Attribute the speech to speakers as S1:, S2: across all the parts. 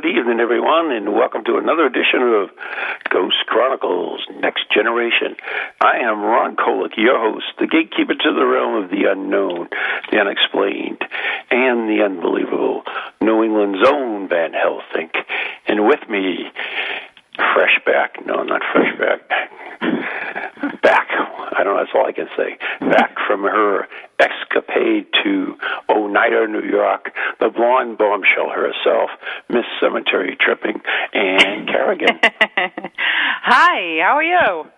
S1: Good evening, everyone, and welcome to another edition of Ghost Chronicles Next Generation. I am Ron Kolek, your host, the gatekeeper to the realm of the unknown, the unexplained, and the unbelievable, New England's own Van Helsing. And with me, fresh back, no, not fresh back, back, I don't know, that's all I can say, back from her escapade to Oneida, New York, the blonde bombshell herself, Miss Cemetery Tripping, Ann Carrigan.
S2: Hi, how are you?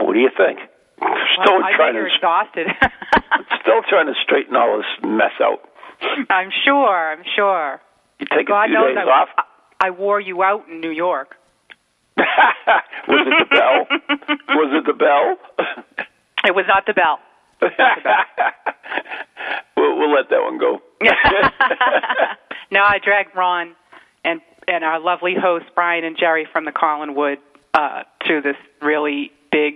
S1: what do you think? Still
S2: I
S1: trying to
S2: exhausted.
S1: still trying to straighten all this mess out.
S2: I'm sure. I'm sure.
S1: You take
S2: God
S1: a few
S2: knows
S1: days
S2: I,
S1: off.
S2: I wore you out in New York.
S1: Was it the bell? Was it the bell?
S2: It was not the bell.
S1: we'll, we'll let that one go.
S2: no, I dragged Ron and and our lovely hosts Brian and Jerry from the Collinwood uh, to this really big,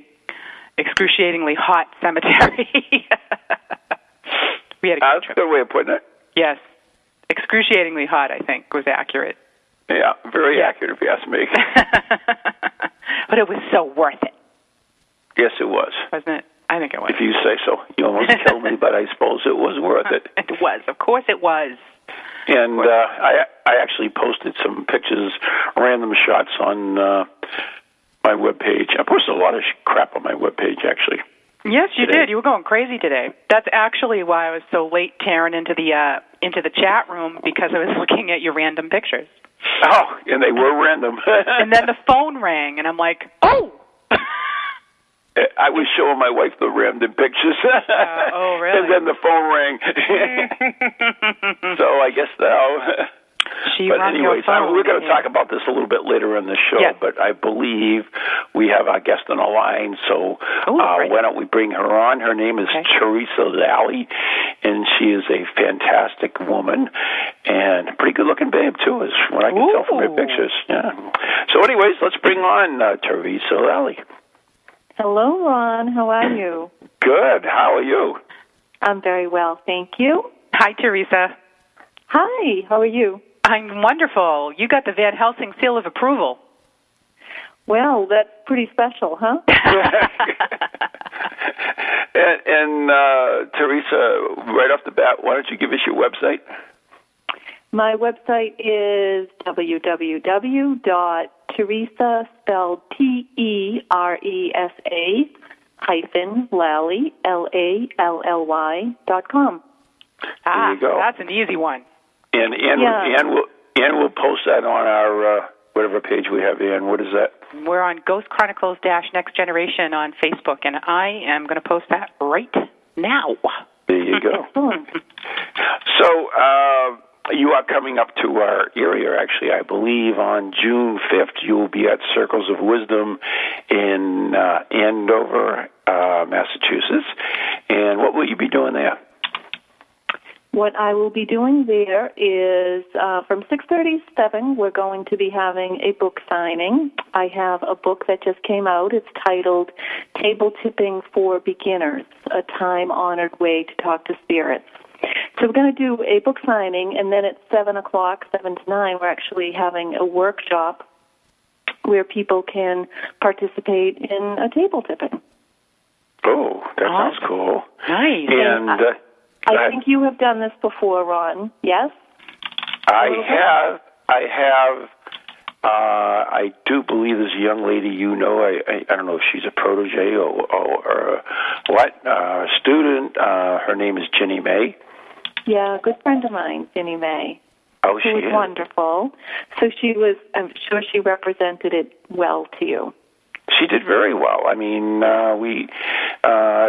S2: excruciatingly hot cemetery. we had a
S1: That's
S2: good
S1: a
S2: trip.
S1: good way of putting it.
S2: Yes, excruciatingly hot. I think was accurate.
S1: Yeah, very
S2: Yeah.
S1: accurate if you ask me.
S2: but it was so worth it,
S1: yes, it was.
S2: wasn't it? I think it was.
S1: If you say so. You almost killed me, but I suppose it was worth it.
S2: It was. Of course it was.
S1: And uh, I I actually posted some pictures, random shots on uh, my webpage. I posted a lot of crap on my webpage, actually.
S2: Yes, you
S1: Today.
S2: did. You were going crazy today. That's actually why I was so late tearing into the uh into the chat room because I was looking at your random pictures.
S1: Oh, and they were random.
S2: And then the phone rang and I'm like, "Oh."
S1: I was showing my wife the random pictures.
S2: oh, really?
S1: and then the phone rang. so I guess now.
S2: She
S1: but
S2: rung
S1: anyways,
S2: your
S1: I, we're going to
S2: yeah.
S1: talk about this a little bit later in the show.
S2: Yes.
S1: But I believe we have our guest on the line, so
S2: Ooh,
S1: uh,
S2: great.
S1: why don't we bring her on? Her name is
S2: Okay.
S1: Teresa Lally, and she is a fantastic woman and a pretty good-looking babe too, is what I can tell from her pictures. Yeah. So, anyways, let's bring on uh, Teresa Lally.
S3: Hello, Ron. How are you?
S1: Good. How are you?
S3: I'm very well, thank you.
S2: Hi, Teresa.
S3: Hi, how are you?
S2: I'm wonderful. You got the Van Helsing seal of approval.
S3: Well, that's pretty special, huh?
S1: and and uh, Teresa, right off the bat, why don't you give us your website?
S3: My website is www.teresa, spelled T-E-R-E-S-A, hyphen, Lally, L-A-L-L-Y, dot com.
S2: ah,
S1: you go.
S2: that's an easy one.
S1: And and
S3: Yeah.
S1: and we'll and we'll post that on our uh, whatever page we have. And what is that?
S2: We're on Ghost Chronicles Dash Next Generation on Facebook, and I am going to post that right now.
S1: There you go. So uh, you are coming up to our area, actually. I believe on June fifth, you will be at Circles of Wisdom in uh, Andover, uh, Massachusetts. And what will you be doing there?
S3: What I will be doing there is uh, from 6:30 to 7. We're going to be having a book signing. I have a book that just came out. It's titled "Table Tipping for Beginners: A Time-Honored Way to Talk to Spirits." So we're going to do a book signing, and then at seven o'clock, seven to nine, we're actually having a workshop where people can participate in a table tipping.
S1: Oh, that sounds cool.
S2: Nice.
S1: And uh,
S3: I think you have done this before, Ron. Yes?
S1: I have, I have, uh, I do believe there's a young lady you know. I, I, I don't know if she's a protege or, or, or what, uh, student. Uh, her name is Jenny May.
S3: Yeah, a good friend of mine, Ginny May,
S1: Oh, she
S3: who was
S1: is.
S3: wonderful. So she was, I'm sure she represented it well to you.
S1: She did very well. I mean, uh, we, uh,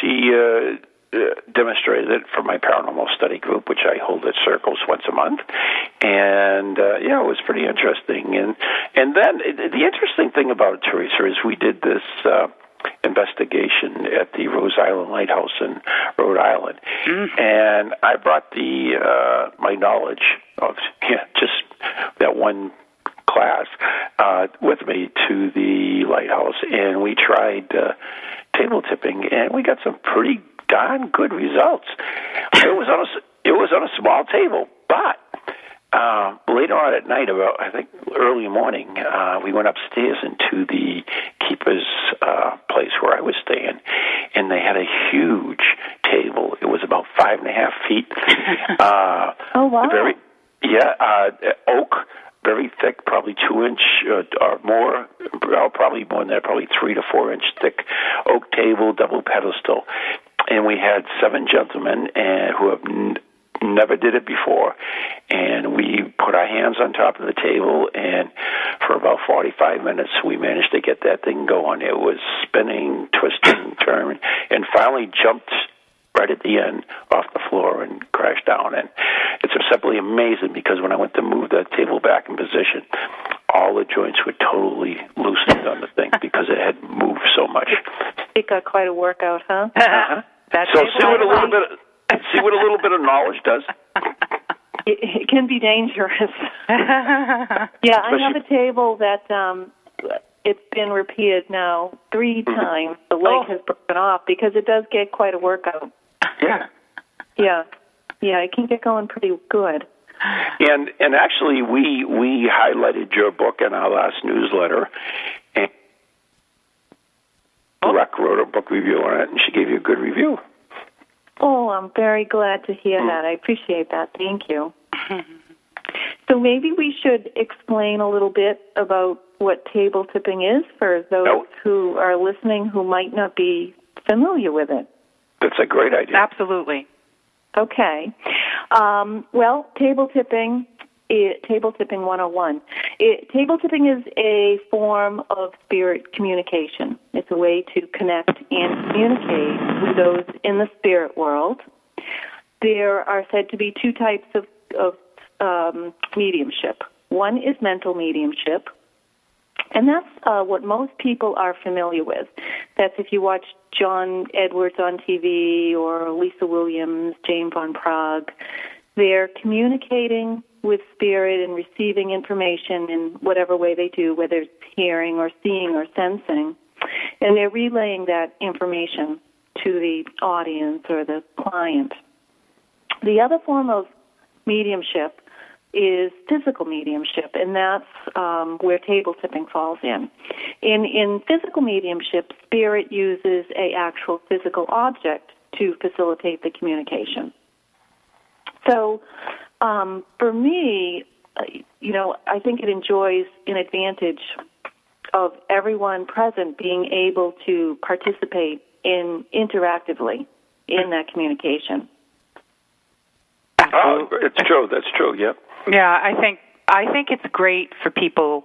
S1: she, uh, uh, demonstrated it for my paranormal study group, which I hold at circles once a month, and uh, yeah, it was pretty interesting. And and then uh, the interesting thing about it, Teresa is we did this uh, investigation at the Rose Island Lighthouse in Rhode Island, and I brought the uh, my knowledge of yeah, just that one class uh, with me to the lighthouse, and we tried uh, table tipping, and we got some pretty darn good results. It was on a it was on a small table, but uh, later on at night, about I think early morning, uh, we went upstairs into the keeper's uh, place where I was staying, and they had a huge table. It was about five and a half feet. Uh,
S3: Oh, wow.
S1: Very, yeah, uh, oak, very thick, probably two inch uh, or more, probably more than that, probably three to four inch thick oak table, double pedestal, and we had seven gentlemen and who have. N- never did it before and we put our hands on top of the table and for about 45 minutes we managed to get that thing going it was spinning twisting turning and finally jumped right at the end off the floor and crashed down and it's simply amazing because when I went to move the table back in position all the joints were totally loosened on the thing because it had moved so much
S3: It got quite a workout, huh?
S1: uh-huh.
S2: That
S1: so see what a little bit of, see what a little bit of knowledge does
S3: It, it can be dangerous. yeah, I have a table that um it's been repaired now three times. The leg
S1: Oh.
S3: has broken off because it does get quite a workout.
S1: yeah
S3: Yeah. Yeah, it can get going pretty good.
S1: And and actually, we we highlighted your book in our last newsletter, and Rec wrote a book review on it, and she gave you a good review.
S3: Oh, I'm very glad to hear
S1: Mm.
S3: that. I appreciate that. Thank you. so maybe we should explain a little bit about what table tipping is for those who are listening who might not be familiar with it.
S1: That's a great idea.
S2: Absolutely.
S3: Okay. Um, well, table tipping, it, table tipping 101. It, table tipping is a form of spirit communication. It's a way to connect and communicate with those in the spirit world. There are said to be two types of, of um, mediumship. One is mental mediumship, and that's uh, what most people are familiar with. That's if you watch John Edwards on TV or Lisa Williams, James Van Praagh. They're communicating with spirit and receiving information in whatever way they do, whether it's hearing or seeing or sensing. And they're relaying that information to the audience or the client. The other form of mediumship is physical mediumship, and that's um, where table tipping falls in. In in physical mediumship, spirit uses a actual physical object to facilitate the communication. So, um, for me, uh, you know, I think it enjoys an advantage of everyone present being able to participate in interactively in that communication.
S1: Oh, it's true. That's true. Yep.
S2: Yeah, I think I think it's great for people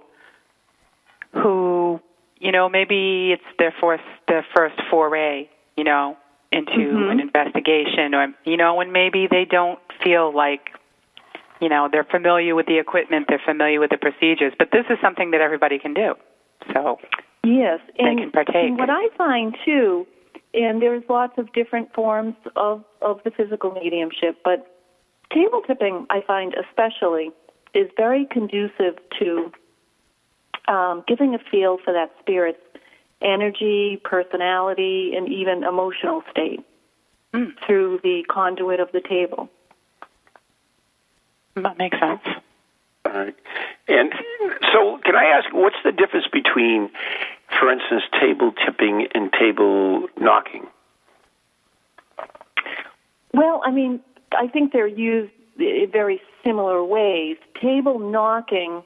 S2: who, you know, maybe it's their first their first foray, you know, into
S3: Mhm.
S2: an investigation or you know, and maybe they don't feel like you know, they're familiar with the equipment, they're familiar with the procedures, but this is something that everybody can do. So,
S3: Yes,
S2: They
S3: and,
S2: can partake.
S3: and what I find too, and there's lots of different forms of of the physical mediumship, but table tipping, I find especially, is very conducive to um, giving a feel for that spirit's energy, personality, and even emotional state
S2: Mm.
S3: through the conduit of the table.
S2: That makes sense.
S1: All right. And so, can I ask, what's the difference between for instance, table tipping and table knocking?
S3: Well, I mean, I think they're used in very similar ways. Table knocking,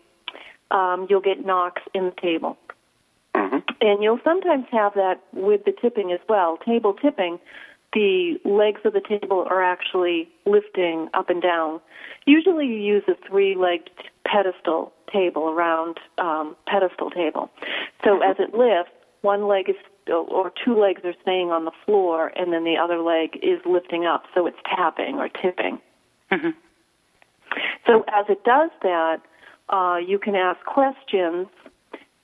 S3: um, you'll get knocks in the table.
S1: Mm-hmm.
S3: And you'll sometimes have that with the tipping as well. Table tipping, the legs of the table are actually lifting up and down. Usually you use a three-legged pedestal table, around um, pedestal table. So as it lifts, one leg is or two legs are staying on the floor, and then the other leg is lifting up, so it's tapping or tipping.
S2: Mm-hmm.
S3: So as it does that, uh, you can ask questions,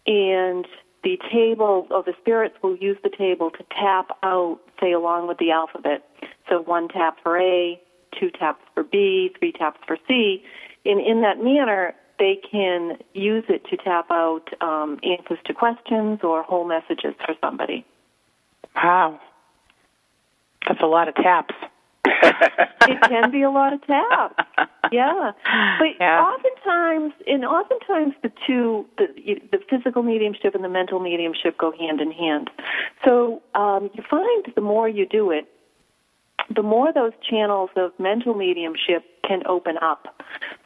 S3: and the table or the spirits will use the table to tap out, say, along with the alphabet. So one tap for A, two taps for B, three taps for C. And in that manner, they can use it to tap out um, answers to questions or whole messages for somebody.
S2: Wow. That's a lot of taps.
S3: it can be a lot of taps. Yeah, but
S2: Yeah.
S3: oftentimes, and oftentimes the two, the the physical mediumship and the mental mediumship go hand in hand. So um, you find the more you do it, the more those channels of mental mediumship can open up.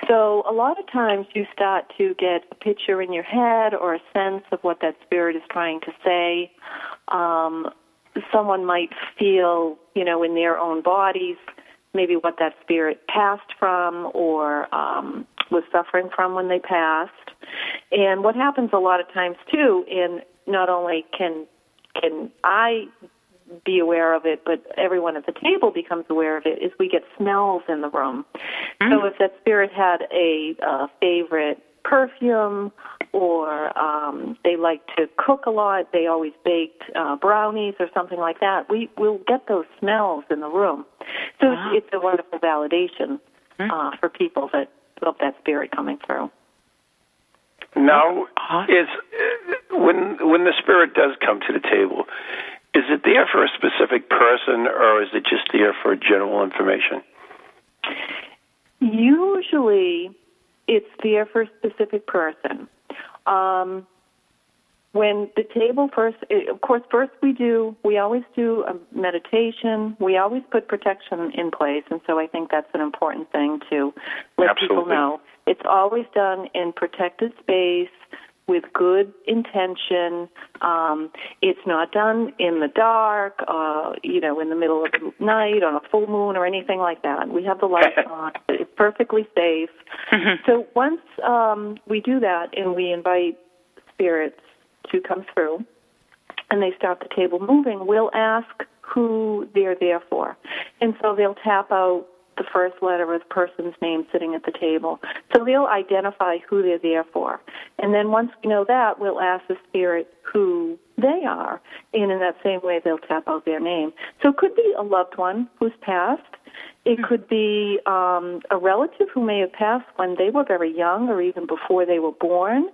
S3: So a lot of times you start to get a picture in your head or a sense of what that spirit is trying to say. Um, someone might feel, you know, in their own bodies, maybe what that spirit passed from or um, was suffering from when they passed. And what happens a lot of times too, and not only can can I be aware of it, but everyone at the table becomes aware of it, is we get smells in the room. So if that spirit had a uh, favorite perfume or um, they like to cook a lot, they always baked uh, brownies or something like that, we will get those smells in the room. So
S2: Wow.
S3: it's, it's a wonderful validation uh, for people that of that spirit coming through.
S1: Now, is uh, when when the spirit does come to the table, is it there for a specific person or is it just there for general information?
S3: Usually, it's there for a specific person. Um, when the table first, eh, of course, first we do, we always do a meditation. We always put protection in place, and so I think that's an important thing to let people know. It's always done in protected space with good intention. Um, it's not done in the dark, uh, you know, in the middle of the night on a full moon or anything like that. We have the lights on. Perfectly safe. So once um, we do that and we invite spirits to come through and they start the table moving, we'll ask who they're there for. And so they'll tap out the first letter of the person's name sitting at the table. So they'll identify who they're there for. And then once we know that, we'll ask the spirit who they are. And in that same way, they'll tap out their name. So it could be a loved one who's passed. It could be um, a relative who may have passed when they were very young or even before they were born,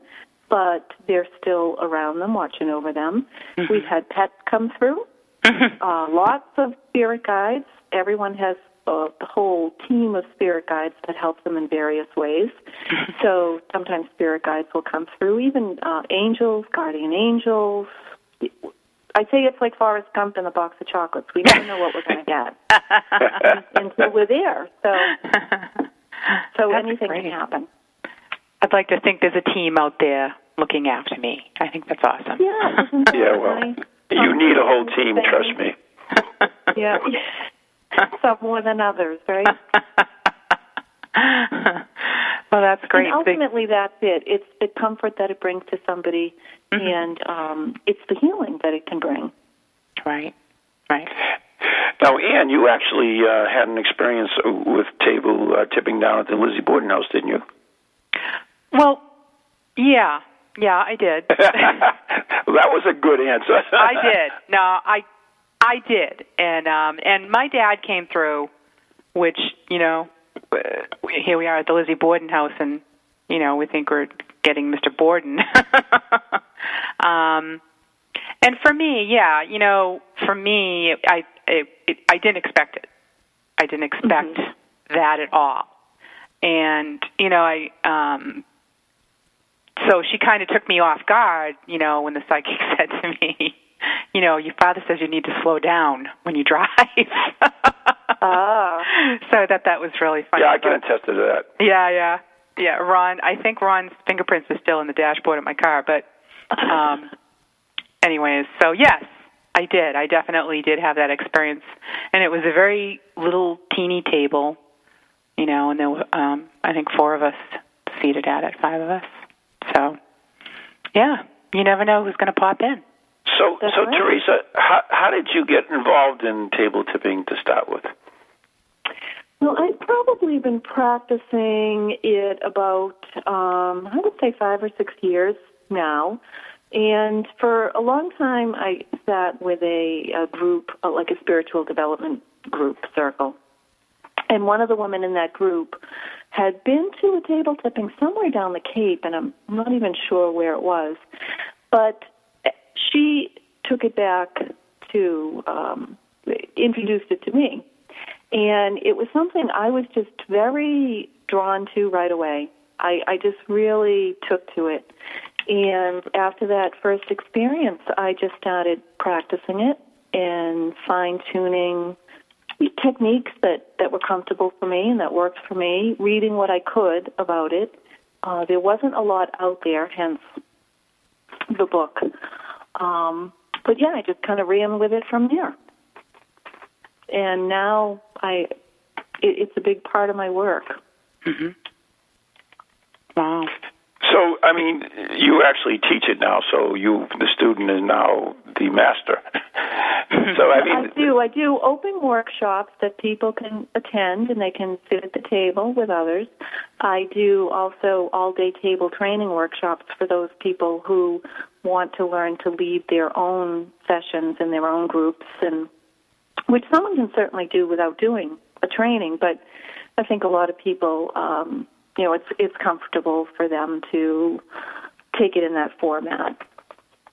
S3: but they're still around them, watching over them. We've had pets come through, uh, lots of spirit guides. Everyone has a whole team of spirit guides that help them in various ways. so sometimes spirit guides will come through, even uh, angels, guardian angels. I say it's like Forrest Gump in a box of chocolates. We never know what we're going to get until we're there. So, so
S2: That's
S3: anything
S2: great.
S3: can happen.
S2: I'd like to think there's a team out there looking after me. I think that's awesome.
S3: Yeah, that
S1: Yeah, well,
S3: nice?
S1: You need a whole team, trust me.
S3: Yeah, some more than others, right?
S2: Well, that's great.
S3: And ultimately, that's it. It's the comfort that it brings to somebody,
S2: Mm-hmm.
S3: and um, it's the healing that it can bring.
S2: right, right.
S1: Now, Anne, you actually uh, had an experience with table uh, tipping down at the Lizzie Borden house, didn't you?
S2: Well, yeah, yeah, I did.
S1: that was a good answer.
S2: I did. No, I I did. And um and my dad came through which, you know, here we are at the Lizzie Borden house and you know, we think we're getting Mr. Borden. um and for me, yeah, you know, for me, I it, it, I didn't expect it. I didn't expect that at all. And you know, I um so she kind of took me off guard, you know, when the psychic said to me, you know, your father says you need to slow down when you drive.
S3: Ah.
S2: So that that was really funny.
S1: Yeah, I can
S2: but-
S1: attest to that.
S2: yeah, yeah, yeah. Ron, I think Ron's fingerprints are still in the dashboard of my car, but um, anyways, so yes, I did. I definitely did have that experience, and it was a very little teeny table, you know, and there were um, I think four of us seated at it, five of us. So, yeah, you never know who's going to pop in.
S1: So,
S3: That's
S1: so
S3: right.
S1: Teresa, how, how did you get involved in table tipping to start with?
S3: Well, I've probably been practicing it about, um, I would say five or six years now. And for a long time, I sat with a, a group, uh, like a spiritual development group circle. And one of the women in that group had been to a table tipping somewhere down the Cape, and I'm not even sure where it was. But she took it back to, um, introduced it to me. And it was something I was just very drawn to right away. I, I just really took to it. And after that first experience, I just started practicing it and fine tuning techniques that, that were comfortable for me and that worked for me, reading what I could about it. Uh, there wasn't a lot out there, hence the book. Um, but yeah, I just kind of ran with it from there. And now I, it, it's a big part of my work. Mhm.
S2: Wow.
S1: So, I mean, you actually teach it now, so you, the student, is now the master. so, I mean,
S3: I do. I do open workshops that people can attend and they can sit at the table with others. I do also all day table training workshops for those people who want to learn to lead their own sessions in their own groups and which someone can certainly do without doing a training, but I think a lot of people um you know, it's it's comfortable for them to take it in that format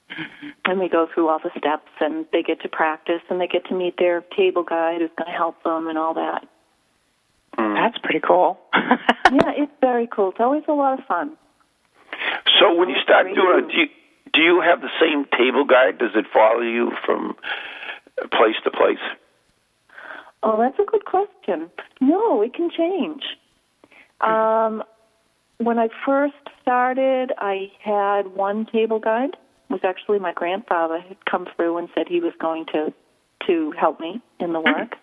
S3: mm-hmm. and we go through all the steps and they get to practice and they get to meet their table guide who's going to help them and all that. Mm.
S2: That's pretty cool.
S3: yeah, it's very cool. It's always a lot of fun.
S1: so when you start doing it, do you, do you have the same table guide? Does it follow you from place to place?
S3: Oh, that's a good question. No, it can change. Um, when I first started, I had one table guide. It was actually my grandfather had come through and said he was going to to help me in the work,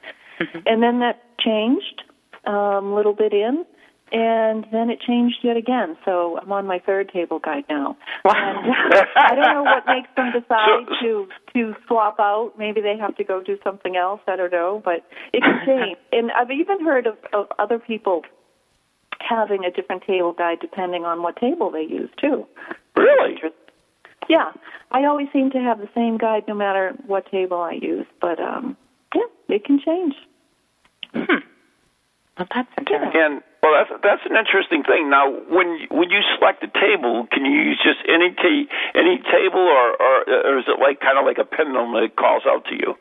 S3: and then that changed um, a little bit in, and then it changed yet again. So I'm on my third table guide now. And I don't know what makes them decide to to swap out. Maybe they have to go do something else. I don't know, but it can change. and I've even heard of, of other people having a different table guide depending on what table they use too.
S1: Really?
S3: Yeah, I always seem to have the same guide no matter what table I use, but um, yeah, it can change.
S2: well, that's interesting.
S1: And well, that's that's an interesting thing. Now, when you- when you select a table, can you use just any ta- any table, or, or or is it like kind of like a pendulum that calls out to you?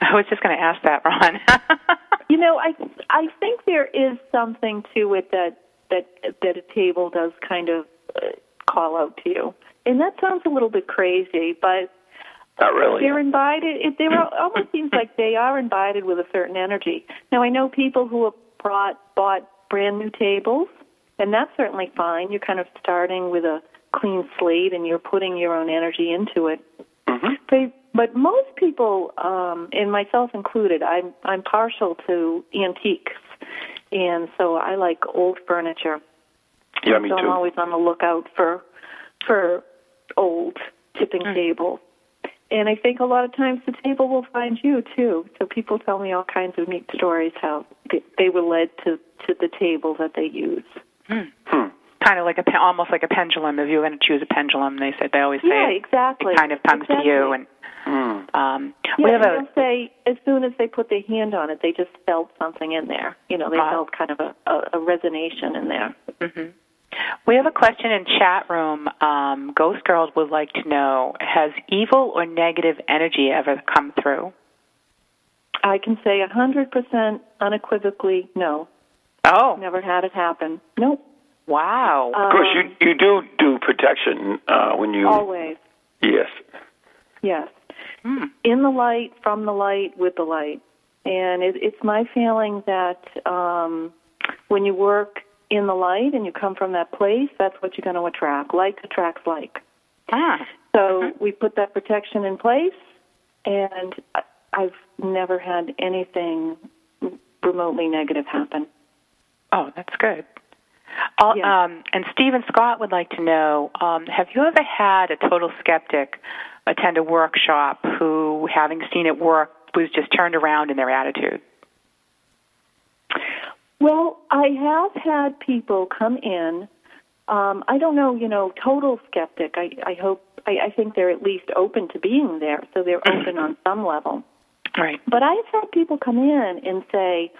S2: I was just going to ask that, Ron.
S3: You know, I I think there is something to it that that that a table does kind of uh, call out to you, and that sounds a little bit crazy, but
S1: Not really.
S3: they're invited. It, they are, almost seems like they are invited with a certain energy. Now, I know people who have brought bought brand new tables, and that's certainly fine. You're kind of starting with a clean slate, and you're putting your own energy into it.
S1: Mhm.
S3: They, but most people, um, and myself included, I'm I'm partial to antiques, and so I like old furniture.
S1: Yeah, me
S3: so I'm always on the lookout for for old tipping
S2: Mm.
S3: tables. And I think a lot of times the table will find you too. So people tell me all kinds of neat stories how they, they were led to to the table that they use.
S1: Hmm.
S2: Kind of like a almost like a pendulum. If you were going to choose a pendulum, they said they always say
S3: Yeah,
S2: it,
S3: exactly.
S2: it kind of comes
S3: exactly.
S2: to you. And
S1: Hmm.
S2: um,
S3: Yeah,
S2: we have
S3: and
S2: a
S3: they'll say as soon as they put their hand on it, they just felt something in there. You know, they
S2: Wow.
S3: felt kind of a, a, a resonation in there.
S2: hmm We have a question in chat room. Um, Ghost Girls would like to know: Has evil or negative energy ever come through?
S3: I can say a hundred percent unequivocally no.
S2: Oh,
S3: Never had it happen. Nope.
S2: Wow.
S1: Of course,
S3: Um,
S1: you you do do protection uh, when you.
S3: always.
S1: Yes.
S3: Yes.
S2: Hmm.
S3: In the light, from the light, with the light. And it, it's my feeling that um, when you work in the light and you come from that place, that's what you're going to attract. Like attracts like.
S2: Ah.
S3: So we put that protection in place, and I- I've never had anything remotely negative happen.
S2: Oh, that's good. All,
S3: Yeah.
S2: um, and Stephen Scott would like to know: um, Have you ever had a total skeptic attend a workshop who, having seen it work, was just turned around in their attitude?
S3: Well, I have had people come in. Um, I don't know, you know, total skeptic. I, I hope, I, I think they're at least open to being there, so they're open on some level.
S2: Right.
S3: But I've had people come in and say,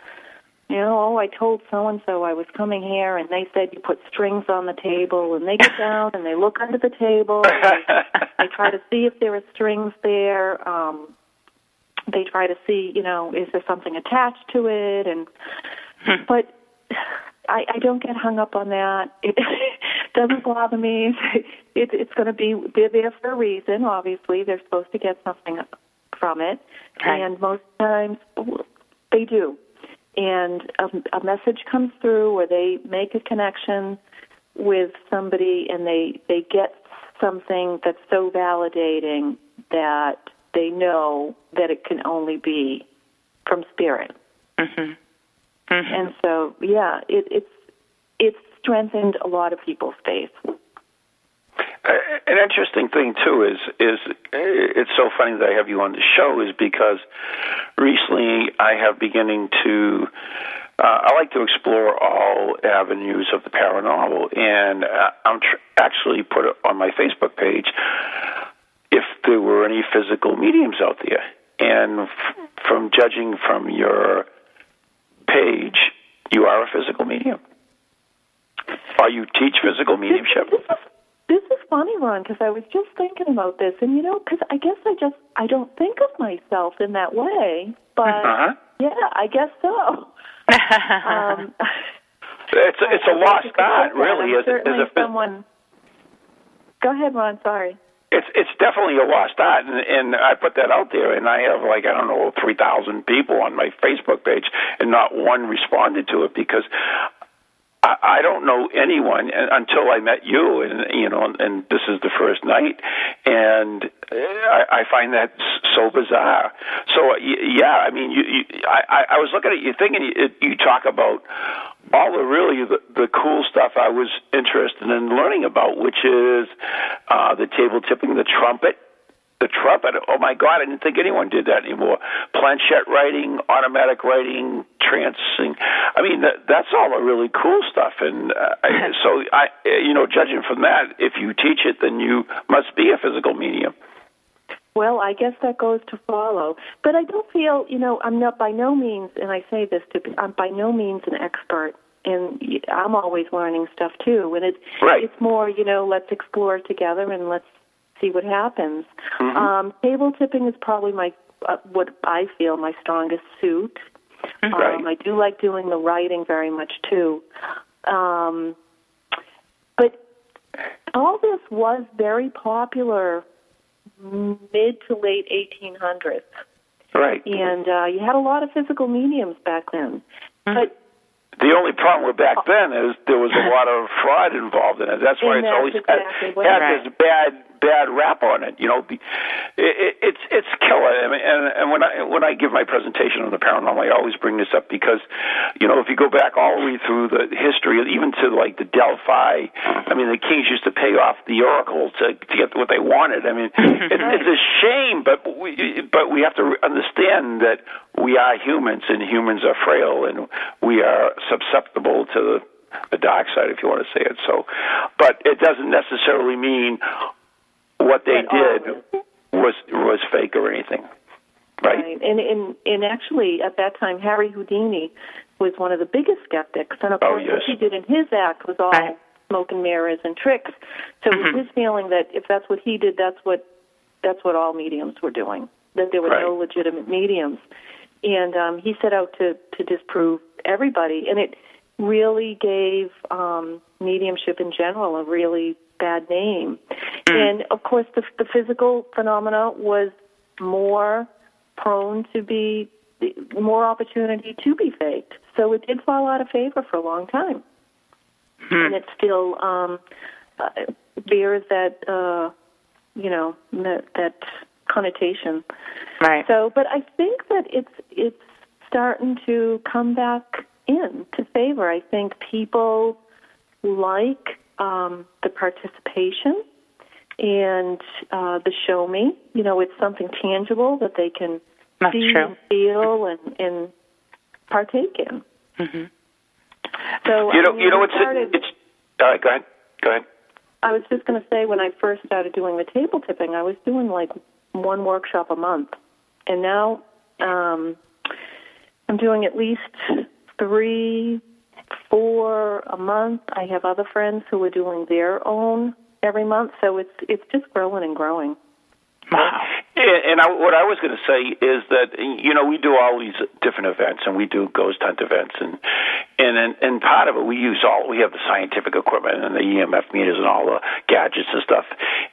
S3: you know, oh, I told so and so I was coming here, and they said you put strings on the table, and they get down and they look under the table, and they try to see if there are strings there. Um, they try to see, you know, is there something attached to it, and but I, I don't get hung up on that. It doesn't bother me. It, it's going to be they're there for a reason. Obviously, they're supposed to get something from it,
S2: Right.
S3: and most times they do. And a, a message comes through, where they make a connection with somebody, and they they get something that's so validating that they know that it can only be from spirit.
S2: Mm-hmm.
S3: And so, yeah, it, it's it's strengthened a lot of people's faith.
S1: An interesting thing too is is it's so funny that I have you on the show is because recently I have beginning to uh, I like to explore all avenues of the paranormal, and uh, I'm tr- actually put it on my Facebook page if there were any physical mediums out there, and f- from judging from your page, you are a physical medium. Are you teach physical mediumship.
S3: This is, funny, Ron, because I was just thinking about this, and you know, because I guess I just I don't think of myself in that way, but
S1: Uh-huh.
S3: yeah, I guess so. um,
S1: It's a, it's a
S3: I
S1: lost art, really. As, a- as a
S3: someone. Go ahead, Ron. Sorry.
S1: it's it's definitely a lost art, and, and I put that out there, and I have like I don't know three thousand people on my Facebook page, and not one responded to it because I, I don't know anyone until I met you, and you know, and this is the first night, and uh, I, I find that so bizarre. So y- yeah, I mean, you, you I, I I was looking at you thinking you, you talk about all the really the, the cool stuff I was interested in learning about, which is uh, the table tipping, the trumpet, the trumpet. Oh my God, I didn't think anyone did that anymore. Planchette writing, automatic writing, trancing. I mean, that, that's all the really cool stuff. And uh, I, so, I, you know, judging from that, if you teach it, then you must be a physical medium.
S3: Well, I guess that goes to follow. But I don't feel, you know, I'm not by no means, and I say this to, I'm by no means an expert, and I'm always learning stuff too. And it's
S1: Right.
S3: it's more, you know, let's explore together and let's see what happens.
S1: Mhm.
S3: Um, table tipping is probably my uh, what I feel my strongest suit.
S1: Right.
S3: Um, I do like doing the writing very much too. Um, but all this was very popular mid to late 1800s,
S1: Right.
S3: and uh, you had a lot of physical mediums back then. But
S1: The only problem with back then is there was a lot of fraud involved in it. That's why
S3: And
S1: it's
S3: that's
S1: always
S3: exactly
S1: had, had
S2: Right.
S1: this bad bad rap on it. You know, it, it, it's it's killer. I mean, and and when I when I give my presentation on the paranormal, I always bring this up because, you know, if you go back all the way through the history, even to like the Delphi, I mean, the kings used to pay off the oracle to to get what they wanted. I mean, it, it's a shame, but we but we have to understand that we are humans, and humans are frail, and we are susceptible to the the dark side, if you want to say it. So, but it doesn't necessarily mean what they did was was fake or anything, right?
S3: And, and and actually, at that time, Harry Houdini was one of the biggest skeptics, and of
S1: Oh,
S3: course,
S1: yes.
S3: what he did in his act was all
S2: Right.
S3: smoke and mirrors and tricks. So
S1: Mm-hmm.
S3: was his feeling that if that's what he did, that's what that's what all mediums were doing. That there were no legitimate mediums, and um, he set out to to disprove everybody. And it really gave um, mediumship in general a really bad name. And of course, the, the physical phenomena was more prone to be more opportunity to be faked. So it did fall out of favor for a long time, and it still um, uh, bears that uh, you know that, that connotation.
S2: Right.
S3: So, but I think that it's it's starting to come back in to favor. I think people like um, the participation and uh, the show me. You know, it's something tangible that they can
S2: That's
S3: see
S2: true.
S3: and feel and, and partake in.
S2: hmm
S3: So
S1: You know,
S3: I mean,
S1: you know,
S3: I
S1: it's
S3: started-
S1: it's. All right, go ahead. Go ahead.
S3: I was just going to say when I first started doing the table tipping, I was doing like one workshop a month, and now um, I'm doing at least three, four a month. I have other friends who are doing their own every month, so it's it's just growing and growing.
S2: Wow.
S1: Yeah, and I, what I was going to say is that you know we do all these different events, and we do ghost hunt events, and and and, and part of it we use all we have the scientific equipment and the EMF meters and all the gadgets and stuff,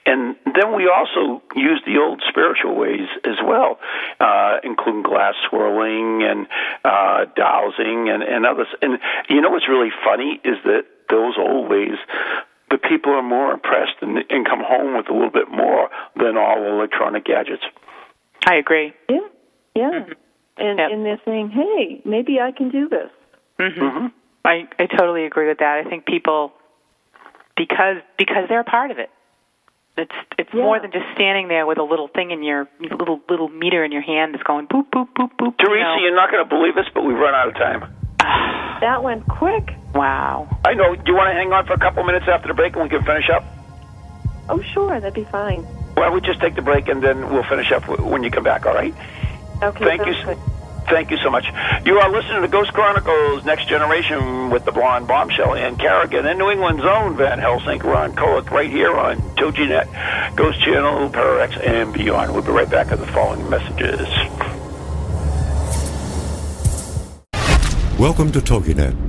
S1: and then we also use the old spiritual ways as well, uh, including glass swirling and uh, dowsing and and others. And you know what's really funny is that those old ways the people are more impressed and, and come home with a little bit more than all electronic gadgets.
S2: I agree.
S3: Yeah, yeah. And
S2: Yep.
S3: and they're saying, hey, maybe I can do this.
S2: Hmm I I totally agree with that. I think people because because they're a part of it. It's it's
S3: Yeah.
S2: more than just standing there with a little thing in your little little meter in your hand that's going boop boop boop boop. you
S1: Teresa,
S2: know.
S1: you're not going to believe this, but we've run out of time.
S3: That went quick.
S2: wow.
S1: I know. Do you want to hang on for a couple minutes after the break and we can finish up?
S3: Oh, sure, that'd be fine.
S1: Why don't we just take the break and then we'll finish up when you come back, all right?
S3: Okay,
S1: Thank you.
S3: good.
S1: Thank you so much. You are listening to Ghost Chronicles Next Generation with the blonde bombshell Ann Carrigan and New England's own Van Helsing, Ron Kolek, right here on TogiNet, Ghost Channel, Pararex, and beyond. We'll be right back with the following messages.
S4: Welcome to TogiNet,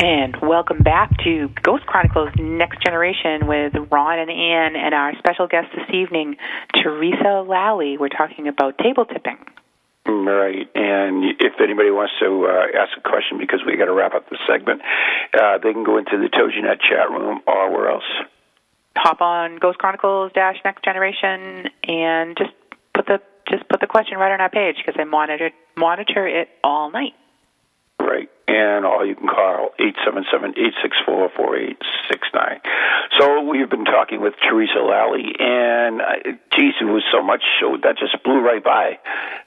S2: And welcome back to Ghost Chronicles Next Generation with Ron and Ann and our special guest this evening, Teresa Lally. We're talking about table tipping.
S1: Right, and if anybody wants to uh, ask a question because we got to wrap up the segment, uh, they can go into the TogiNet chat room or where else?
S2: Hop on Ghost Chronicles Dash Next Generation and just put the just put the question right on our page because I monitor monitor it all night.
S1: Right, and or you can call eight seven seven eight six four four eight six nine. So we've been talking with Teresa Lally, and uh, geez, it was so much show that just blew right by.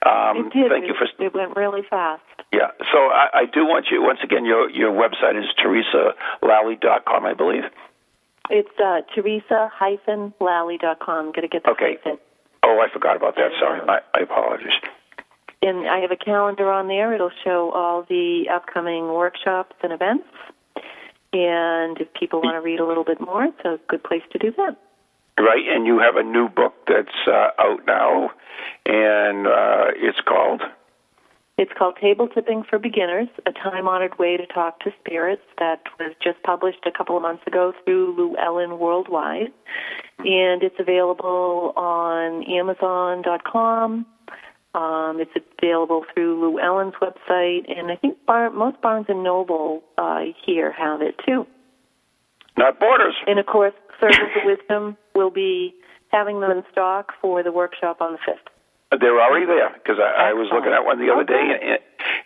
S1: Um,
S3: It did.
S1: Thank you for
S3: It went really fast.
S1: yeah. So I, I do want you once again. Your your website is teresalally.com, I believe.
S3: It's uh, Teresa-Lally.com. Got to get the
S1: Okay.
S3: hyphen.
S1: Oh, I forgot about that. Sorry, I, I apologize.
S3: And I have a calendar on there. It'll show all the upcoming workshops and events. And if people want to read a little bit more, it's a good place to do that.
S1: Right, and you have a new book that's uh, out now, and uh, it's called.
S3: It's called Table Tipping for Beginners, a time honored way to talk to spirits that was just published a couple of months ago through Llewellyn Worldwide. And it's available on Amazon.com, Um, it's available through Llewellyn's website, and I think bar- most Barnes and Noble uh, here have it too.
S1: Not Borders.
S3: And of course, Circles of Wisdom will be having them in stock for the workshop on the fifth.
S1: They're already there because I, I was looking at one the other day,
S3: Okay.
S1: and,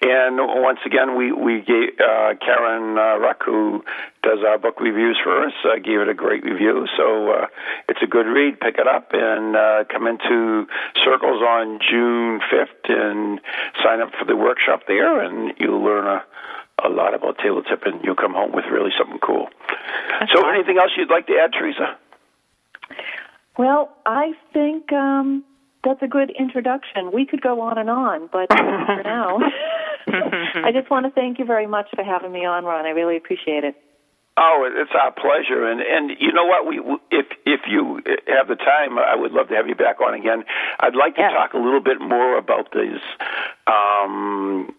S1: and once again, we we gave uh, Karen uh, Ruck, who does our book reviews for us, uh, gave it a great review. So uh, it's a good read. Pick it up and uh, come into Circles on June fifth and sign up for the workshop there, and you'll learn a. A lot about table tipping. You'll come home with really something cool. so, anything else you'd like to add, Teresa?
S3: Well, I think um, that's a good introduction. We could go on and on, but for now, I just want to thank you very much for having me on, Ron. I really appreciate it.
S1: Oh, it's our pleasure, and and you know what? We if if you have the time, I would love to have you back on again. I'd like to
S2: Yes.
S1: talk a little bit more about these um,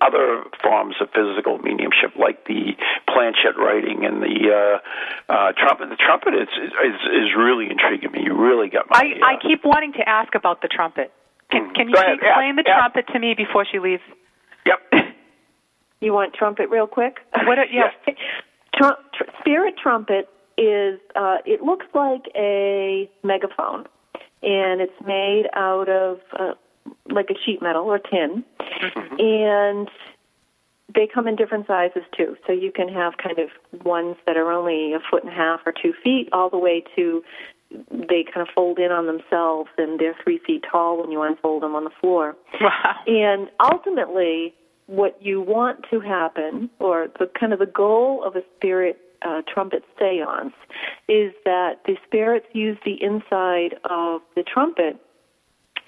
S1: other forms of physical mediumship, like the planchette writing and the uh, uh, trumpet. The trumpet is is is really intriguing me. You really got my.
S2: I, I
S1: uh,
S2: keep wanting to ask about the trumpet. Can, can you
S1: ahead.
S2: explain
S1: Yeah,
S2: the
S1: yeah.
S2: trumpet to me before she leaves?
S1: Yep.
S3: You want trumpet real quick?
S2: What? Are, yes.
S3: Trum- tr- spirit trumpet is uh, it looks like a megaphone, and it's made out of uh, like a sheet metal or tin, and they come in different sizes too. So you can have kind of ones that are only a foot and a half or two feet, all the way to they kind of fold in on themselves, and they're three feet tall when you unfold them on the floor.
S2: Wow.
S3: And ultimately, what you want to happen, or the kind of the goal of a spirit uh, trumpet seance, is that the spirits use the inside of the trumpet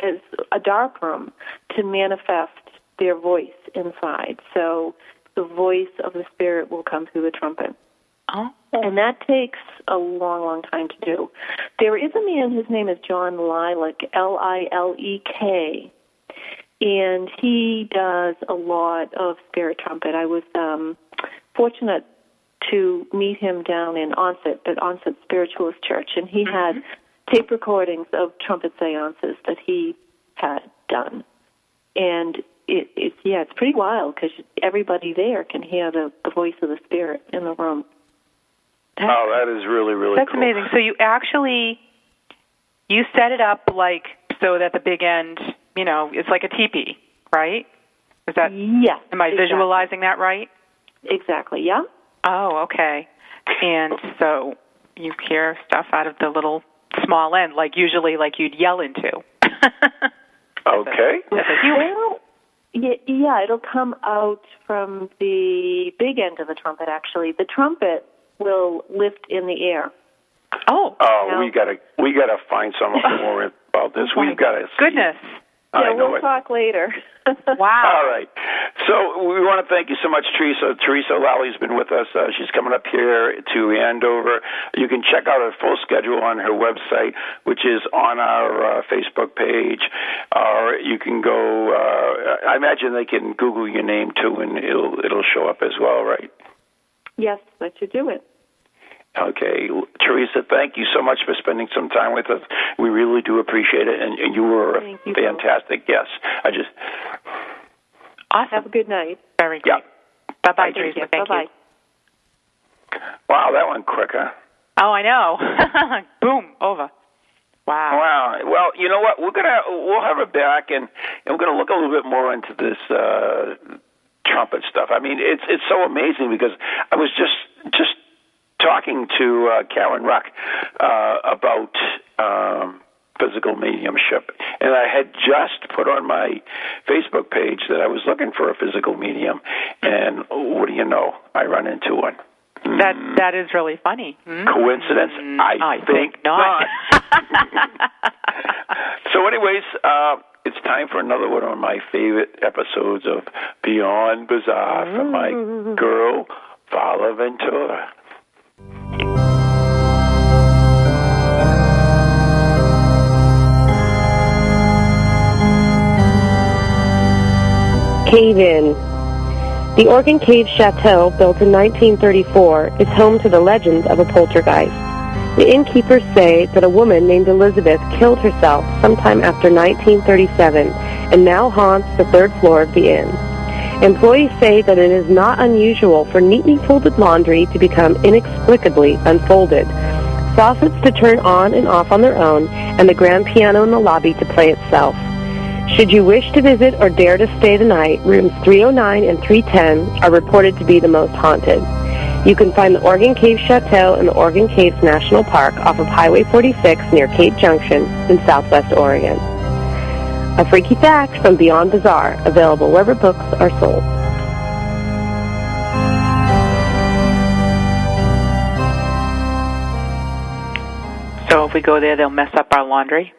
S3: as a dark room to manifest their voice inside. So the voice of the spirit will come through the trumpet.
S2: Oh.
S3: And that takes a long, long time to do. There is a man, his name is John Lilek, L I L E K, and he does a lot of spirit trumpet. I was um, fortunate to meet him down in Onset at Onset Spiritualist Church, and he had tape recordings of trumpet seances that he had done. And it, it's yeah, it's pretty wild because everybody there can hear the, the voice of the spirit in the room.
S1: Oh, that is really really.
S2: That's
S1: cool.
S2: amazing. So you actually you set it up like so that the big end, you know, it's like a teepee, right? Is that
S3: Yes.
S2: am I
S3: exactly.
S2: visualizing that right?
S3: Exactly. Yeah.
S2: Oh, okay. And so you hear stuff out of the little small end, like usually like you'd yell into.
S1: Okay.
S2: That's a huge
S3: Well, yeah, yeah, it'll come out from the big end of the trumpet. Actually, the trumpet will lift in the air.
S2: Oh,
S1: Oh,
S3: No.
S1: we gotta we gotta find some more about this. We've got to.
S2: goodness.
S1: I
S3: yeah,
S1: know
S3: we'll
S1: it.
S3: talk later.
S2: Wow.
S1: All right. So we want to thank you so much, Teresa. Teresa Lally's been with us. Uh, she's coming up here to Andover. You can check out her full schedule on her website, which is on our uh, Facebook page. Or you can go. Uh, I imagine they can Google your name too, and it'll it'll show up as well, right?
S3: yes, that should do it.
S1: Okay, Teresa, thank you so much for spending some time with us. We really do appreciate it, and, and you were a
S3: you,
S1: fantastic guest. I just,
S2: Awesome.
S3: Have a good night.
S2: Very good.
S1: yeah.
S2: Bye bye,
S1: Thank you.
S2: Teresa. Thank
S3: Bye
S2: you.
S3: bye.
S1: Wow, that went quick, huh?
S2: Oh, I know. Boom, over. Wow.
S1: Wow. Well, you know what? We're gonna we'll have her back, and and we're gonna look a little bit more into this uh, trumpet stuff. I mean, it's it's so amazing because I was just just talking to uh, Karen Ruck uh, about. Um, physical mediumship and I had just put on my Facebook page that I was looking for a physical medium and what do you know I run into one
S2: That that is really funny. Hmm?
S1: coincidence I,
S2: I
S1: think,
S2: think not.
S1: so, anyways, uh, it's time for another one of my favorite episodes of Beyond Bizarre from my girl, Varla Ventura.
S5: Cave In. The Oregon Cave Chateau, built in 1934, is home to the legend of a poltergeist. The innkeepers say that a woman named Elizabeth killed herself sometime after 1937 and now haunts the third floor of the inn. Employees say that it is not unusual for neatly folded laundry to become inexplicably unfolded, faucets to turn on and off on their own, and the grand piano in the lobby to play itself. Should you wish to visit or dare to stay the night, rooms 309 and 310 are reported to be the most haunted. You can find the Oregon Cave Chateau in the Oregon Caves National Park off of Highway 46 near Cave Junction in southwest Oregon. A freaky fact from Beyond Bizarre, available wherever books are sold.
S2: So if we go there, they'll mess up our laundry.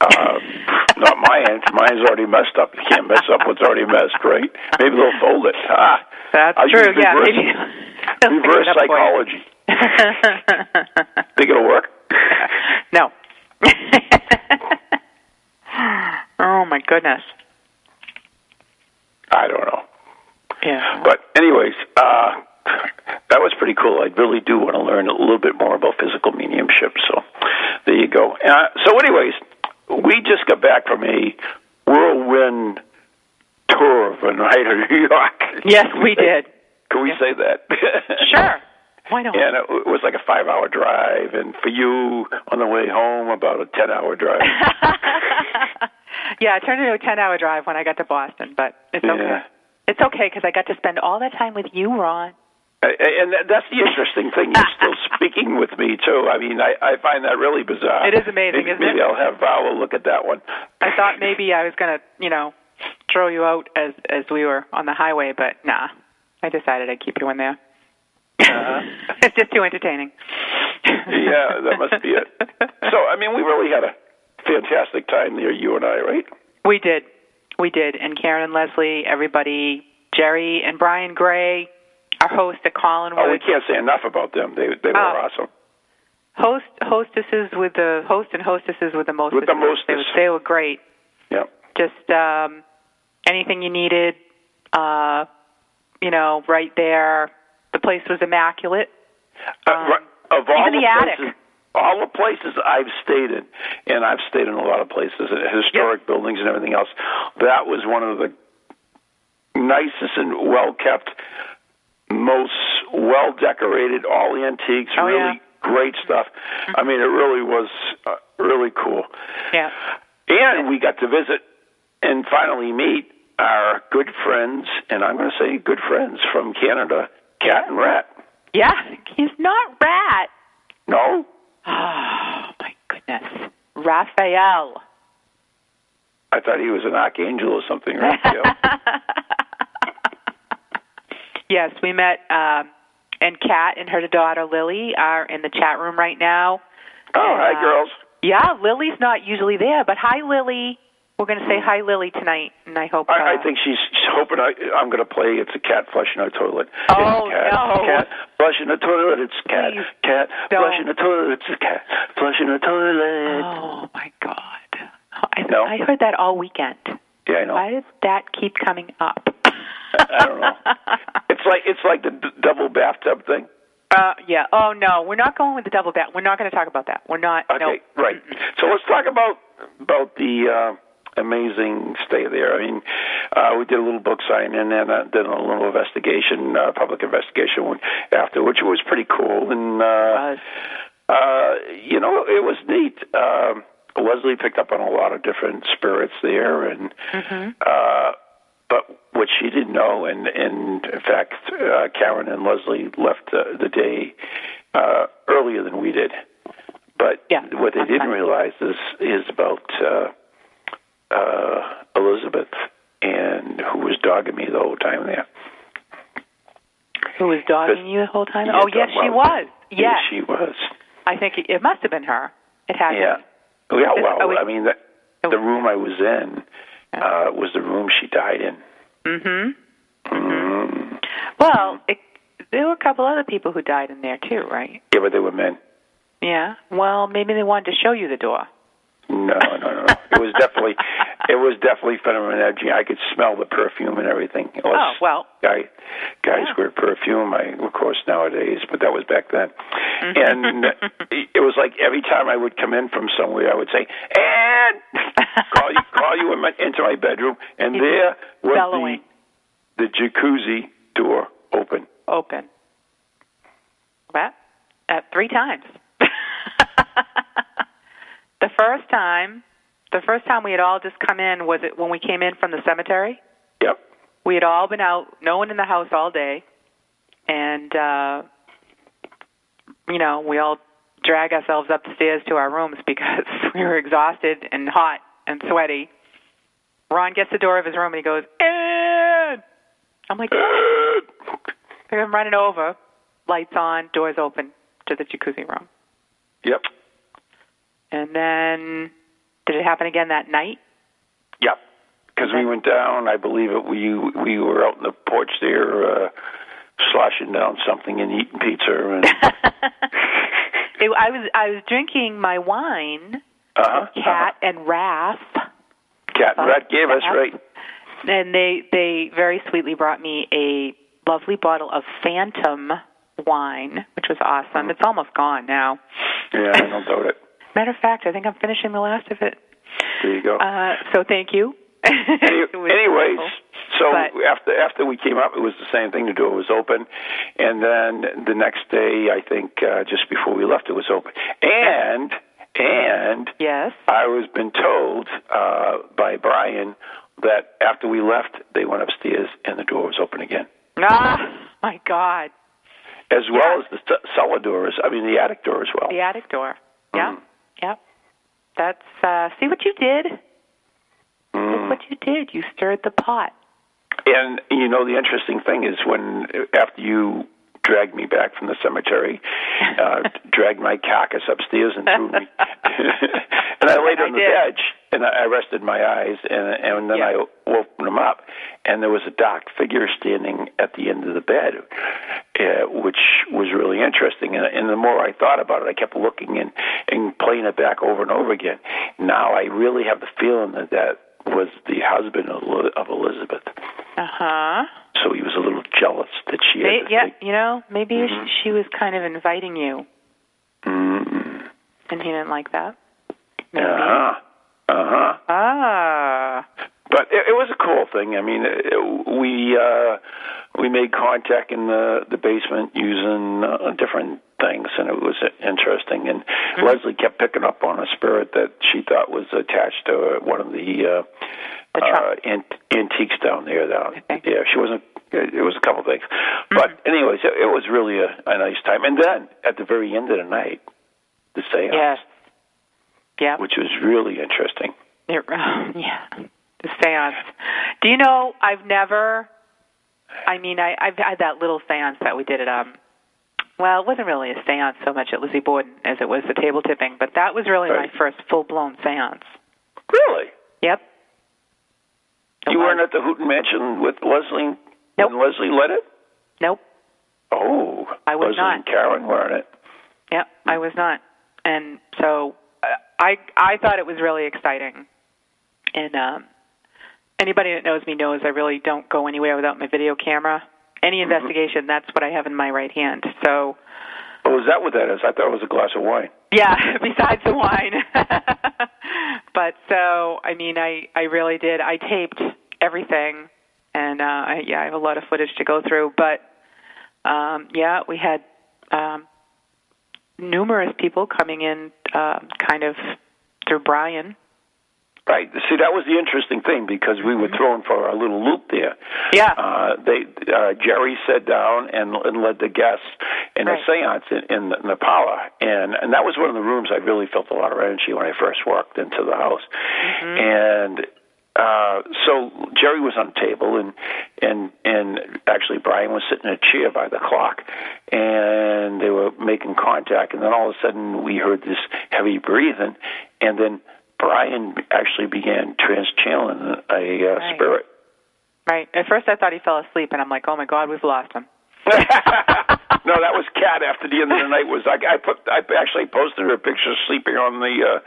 S1: Uh, not my end. Mine's already messed up. You can't mess up what's already messed, right? Maybe they'll fold it. Ah,
S2: That's
S1: I'll
S2: true.
S1: use
S2: Yeah,
S1: reverse,
S2: maybe.
S1: reverse psychology. Think it'll work?
S2: no. oh my goodness.
S1: I don't know.
S2: Yeah.
S1: But anyways, uh, that was pretty cool. I really do want to learn a little bit more about physical mediumship. So there you go. Uh, so, anyways, we just got back from a whirlwind tour of a night in New York.
S2: Yes, we did.
S1: Can we say that?
S2: Sure. Why not?
S1: And it was like a five-hour drive, and for you on the way home, about a ten-hour drive.
S2: yeah, it turned into a ten-hour drive when I got to Boston, but it's okay.
S1: Yeah.
S2: It's okay because I got to spend all that time with you, Ron.
S1: Uh, And that's the interesting thing. You're still speaking with me too. I mean, I, I find that really bizarre.
S2: It is amazing,
S1: maybe,
S2: isn't
S1: maybe
S2: it?
S1: I'll have Varla look at that one.
S2: I thought maybe I was gonna, you know, throw you out as as we were on the highway, but nah. I decided I'd keep you in there.
S1: Uh-huh.
S2: it's just too entertaining.
S1: yeah, that must be it. So, I mean, we really had a fantastic time there, you and I, right?
S2: We did. We did. And Karen and Leslie, everybody, Jerry and Brian Gray, our host at Collinwood.
S1: Oh, we can't say enough about them. They they were
S2: Oh.
S1: awesome.
S2: host hostesses with the host and hostesses with the most
S1: With the
S2: They, were- they were great.
S1: Yeah.
S2: Just um anything you needed, uh, you know, right there. The place was immaculate.
S1: Uh,
S2: Um,
S1: right, of all
S2: even the attic.
S1: places, all the places I've stayed in, and I've stayed in a lot of places, uh, historic buildings and everything else. That was one of the nicest and well kept, most well decorated, all the antiques,
S2: Oh,
S1: really
S2: yeah.
S1: great stuff. I mean, it really was uh, really cool.
S2: Yeah.
S1: And we got to visit and finally meet our good friends, and I'm going to say good friends from Canada, Cat and Rat.
S2: Yeah, he's not rat.
S1: No?
S2: Oh my goodness. Raphael.
S1: I thought he was an archangel or something, right?
S2: Yes, we met um and Kat and her daughter Lily are in the chat room right now.
S1: Oh,
S2: And,
S1: hi,
S2: uh,
S1: girls.
S2: Yeah, Lily's not usually there, but hi Lily. We're going to say hi Lily tonight, and I hope.
S1: I, I
S2: uh,
S1: think she's, she's hoping I, I'm going to play It's a Cat Flushing a Toilet.
S2: Oh,
S1: it's cat,
S2: no.
S1: Cat flushing a toilet. It's a cat.
S2: Please
S1: Cat
S2: don't.
S1: flushing a toilet. It's a cat flushing a toilet.
S2: Oh my God! I,
S1: No.
S2: I heard that all weekend.
S1: Yeah, I know.
S2: Why does that keep coming up?
S1: I don't know. It's like it's like the d- double bathtub thing.
S2: Uh, yeah. Oh no, we're not going with the double bath. We're not going to talk about that. We're not.
S1: Okay,
S2: no.
S1: right. So let's talk about about the uh, amazing stay there. I mean, uh, we did a little book signing and then uh, did a little investigation, uh, public investigation after, which was pretty cool. And uh,
S2: Was.
S1: uh, you know, it was neat. Um, Leslie picked up on a lot of different spirits there, and uh, but what she didn't know, and, and in fact, uh, Karen and Leslie left uh, the day uh, earlier than we did. But
S2: Yeah,
S1: what they didn't
S2: time.
S1: realize is is about uh, uh, Elizabeth and who was dogging me the whole time there.
S2: Who was dogging you the whole time?
S1: Yeah,
S2: oh yes, she was. Yes,
S1: Yes, she was.
S2: I think it, it must have been her. It had.
S1: Yeah. Yeah, well,
S2: we-
S1: I mean, the, the room I was in uh, was the room she died in.
S2: Mm-hmm.
S1: Mm.
S2: Well, it, there were a couple other people who died in there too, right?
S1: Yeah, but they were men.
S2: Yeah. Well, maybe they wanted to show you the door.
S1: No, no, no. no. It was definitely, it was definitely feminine energy. I could smell the perfume and everything. It was,
S2: Oh, well.
S1: guy, guys
S2: Yeah.
S1: wear perfume. I, of course, nowadays, but that was back then.
S2: Mm-hmm.
S1: And it was like every time I would come in from somewhere, I would say, "And call you, call you in my, into my bedroom," and
S2: He's
S1: there was
S2: bellowing.
S1: the the jacuzzi door open.
S2: Open. What? Uh, three times. the first time, the first time we had all just come in was it when we came in from the cemetery.
S1: Yep.
S2: We had all been out, no one in the house all day, and uh, you know we all drag ourselves up the stairs to our rooms because we were exhausted and hot and sweaty. Ron gets the door of his room and he goes, "Ed!" I'm like, I'm running over, lights on, doors open to the jacuzzi room.
S1: Yep.
S2: And then, did it happen again that night?
S1: Yep. Because we went down, I believe it. We we were out in the porch there, uh, sloshing down something and eating pizza, and
S2: It, I was I was drinking my wine,
S1: uh-huh,
S2: Cat and Raph,
S1: cat and rat gave us right.
S2: and they they very sweetly brought me a lovely bottle of Phantom wine, which was awesome.
S1: Mm.
S2: It's almost gone now.
S1: Yeah, I don't doubt it.
S2: Matter of fact, I think I'm finishing the last of it.
S1: There you go.
S2: Uh, so thank you.
S1: Any, anyways,
S2: wonderful.
S1: so
S2: But-
S1: after after we came up, it was the same thing. The door was open, and then the next day, I think uh, just before we left, it was open. And and
S2: yes,
S1: I was been told uh, by Brian that after we left, they went upstairs and the door was open again,
S2: ah, my God,
S1: as well as the cellar doors. I mean, the attic door as well.
S2: the attic door. Yeah,
S1: Mm.
S2: yeah. That's uh, see what you did.
S1: Mm.
S2: Look what you did. You stirred the pot.
S1: And you know, the interesting thing is when after you dragged me back from the cemetery, uh, dragged my carcass upstairs and threw me, and I laid
S2: I
S1: on the
S2: did.
S1: bed and I rested my eyes, and and then
S2: Yeah.
S1: I opened them up, and there was a dark figure standing at the end of the bed, uh, which was really interesting. And, and the more I thought about it, I kept looking and and playing it back over and over again. Now I really have the feeling that that was the husband of Elizabeth.
S2: Uh huh.
S1: So he was a little jealous that she had.
S2: Yeah,
S1: think,
S2: you know, maybe
S1: Mhm.
S2: she, was kind of inviting you,
S1: Mm,
S2: and he didn't like that. Maybe.
S1: uh huh. Uh huh.
S2: Ah.
S1: But it, it was a cool thing. I mean, it, we uh, we made contact in the the basement using uh, a different things, and it was interesting. And
S2: Mm-hmm.
S1: Leslie kept picking up on a spirit that she thought was attached to one of the. Uh,
S2: The
S1: uh, ant- antiques down there. Down,
S2: Okay.
S1: yeah, she wasn't. It was a couple of things,
S2: Mm-hmm.
S1: but anyways, it, it was really a, a nice time. And then at the very end of the night, the seance,
S2: Yes. Yeah.
S1: which was really interesting.
S2: It, yeah. The seance. Do you know? I've never. I mean, I, I've had that little seance that we did at um. Well, it wasn't really a seance so much at Lizzie Borden as it was the table tipping, but that was really
S1: Right.
S2: my first full blown seance.
S1: Really,
S2: Yep. It
S1: you
S2: was.
S1: weren't at the Houghton Mansion with Leslie.
S2: Nope.
S1: When Leslie led it.
S2: Nope.
S1: Oh,
S2: I was
S1: Leslie
S2: not.
S1: and Karen were in it.
S2: Yep, I was not, and so uh, I I thought it was really exciting. And um, anybody that knows me knows I really don't go anywhere without my video camera. Any investigation, that's what I have in my right hand. So
S1: Oh, is that what that is? I thought it was a glass of wine.
S2: yeah, besides the wine. but so I mean, I I really did. I taped everything, and uh, I, yeah, I have a lot of footage to go through. But um, yeah, we had um, numerous people coming in, uh, kind of through Brian.
S1: Right. See, that was the interesting thing because we were thrown for a little loop there.
S2: Mm-hmm. Yeah.
S1: Uh, they uh, Jerry sat down and, and led the guests in
S2: Right.
S1: a séance in, in, the, in the parlor, and and that was one of the rooms I really felt a lot of energy when I first walked into the house,
S2: Mm-hmm.
S1: and. Uh, so Jerry was on the table, and and and actually Brian was sitting in a chair by the clock, and they were making contact, and then all of a sudden we heard this heavy breathing, and then Brian actually began trans-channeling a uh,
S2: Right.
S1: spirit.
S2: Right. At first, I thought he fell asleep, and I'm like, oh my God, we've lost him.
S1: no, that was Cat. After the end of the night was I, I put I actually posted her picture sleeping on the uh,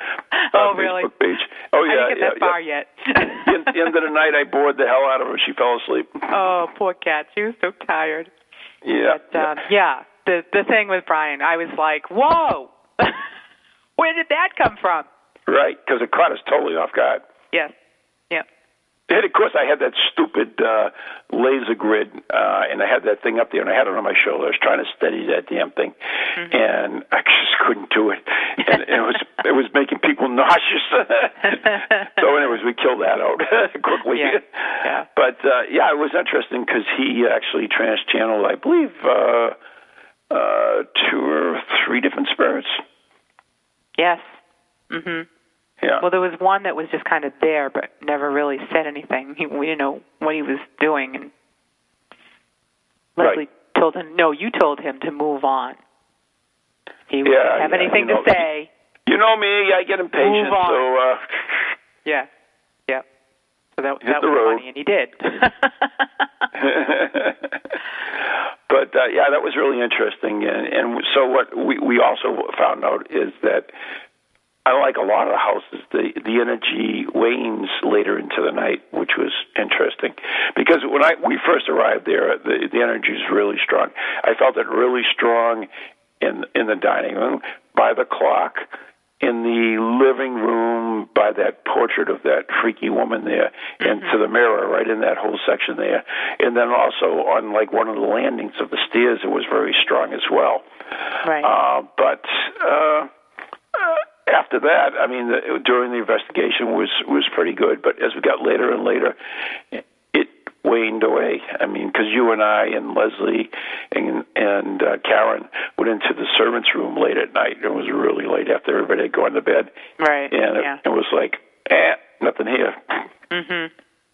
S2: Oh,
S1: uh,
S2: really?
S1: Facebook page. Oh yeah,
S2: I didn't get
S1: yeah,
S2: that far
S1: yeah.
S2: yet.
S1: the, the end of the night, I bored the hell out of her. She fell asleep.
S2: oh, poor cat. She was so tired.
S1: Yeah,
S2: But um, yeah, the the thing with Brian, I was like, whoa, where did that come from?
S1: Right. Because it caught us totally off guard.
S2: Yes. Yeah.
S1: And of course, I had that stupid uh, laser grid, uh, and I had that thing up there, and I had it on my shoulder. I was trying to steady that damn thing,
S2: Mm-hmm.
S1: and I just couldn't do it. And it was it was making people nauseous. so, anyways, we killed that out quickly.
S2: Yeah. Yeah.
S1: But uh, yeah, it was interesting because he actually trans-channeled, I believe, uh, uh, two or three different spirits.
S2: Yes. Mhm.
S1: Yeah.
S2: Well, there was one that was just kind of there, but never really said anything. He, we didn't know what he was doing, and
S1: Right.
S2: Leslie told him, "No, you told him to move on." He
S1: Yeah,
S2: wouldn't have
S1: yeah,
S2: anything
S1: you know,
S2: to say.
S1: you know me, I get impatient,
S2: Move on.
S1: so. Uh,
S2: Yeah. Yeah. So that that was
S1: road.
S2: funny, and he did.
S1: but uh, yeah, that was really interesting. And, and so what we we also found out is that unlike a lot of the houses, the the energy wanes later into the night, which was interesting. Because when I we first arrived there, the the energy was really strong. I felt it really strong in in the dining room by the clock. In the living room, by that portrait of that freaky woman there, and to the mirror, right in that whole section there, and then also on like one of the landings of the stairs, it was very strong as well.
S2: right.
S1: Uh, but uh, after that, I mean, the, during the investigation was was pretty good. But as we got later and later, it waned away. I mean, because you and I and Leslie and and uh, Karen went into the servants' room late at night. It was really late after everybody had gone to bed,
S2: right.
S1: and
S2: yeah.
S1: it, it was like, eh, nothing here.
S2: Mhm.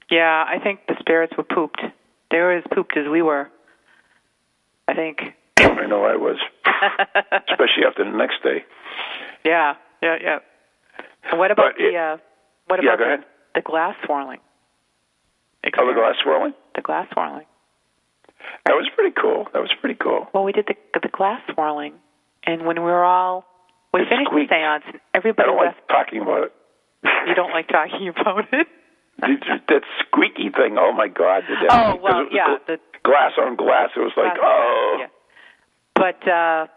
S2: Yeah, I think the spirits were pooped. They were as pooped as we were. I think.
S1: I know I was, especially after the next day.
S2: Yeah, yeah, yeah. And what about
S1: But it-
S2: the uh what about
S1: go
S2: the, the glass swirling?
S1: Oh, the glass swirling.
S2: The glass swirling.
S1: That was pretty cool. That was pretty cool.
S2: Well, we did the the glass swirling, and when we were all we
S1: It
S2: finished
S1: squeaked.
S2: the séance, and
S1: I
S2: everybody
S1: don't
S2: left.
S1: like talking about it.
S2: You don't like talking about it.
S1: That- that squeaky thing. Oh my God! Did that,
S2: Oh, well, yeah, the-
S1: glass on glass. It was like,
S2: Glass-
S1: oh,
S2: yeah. But uh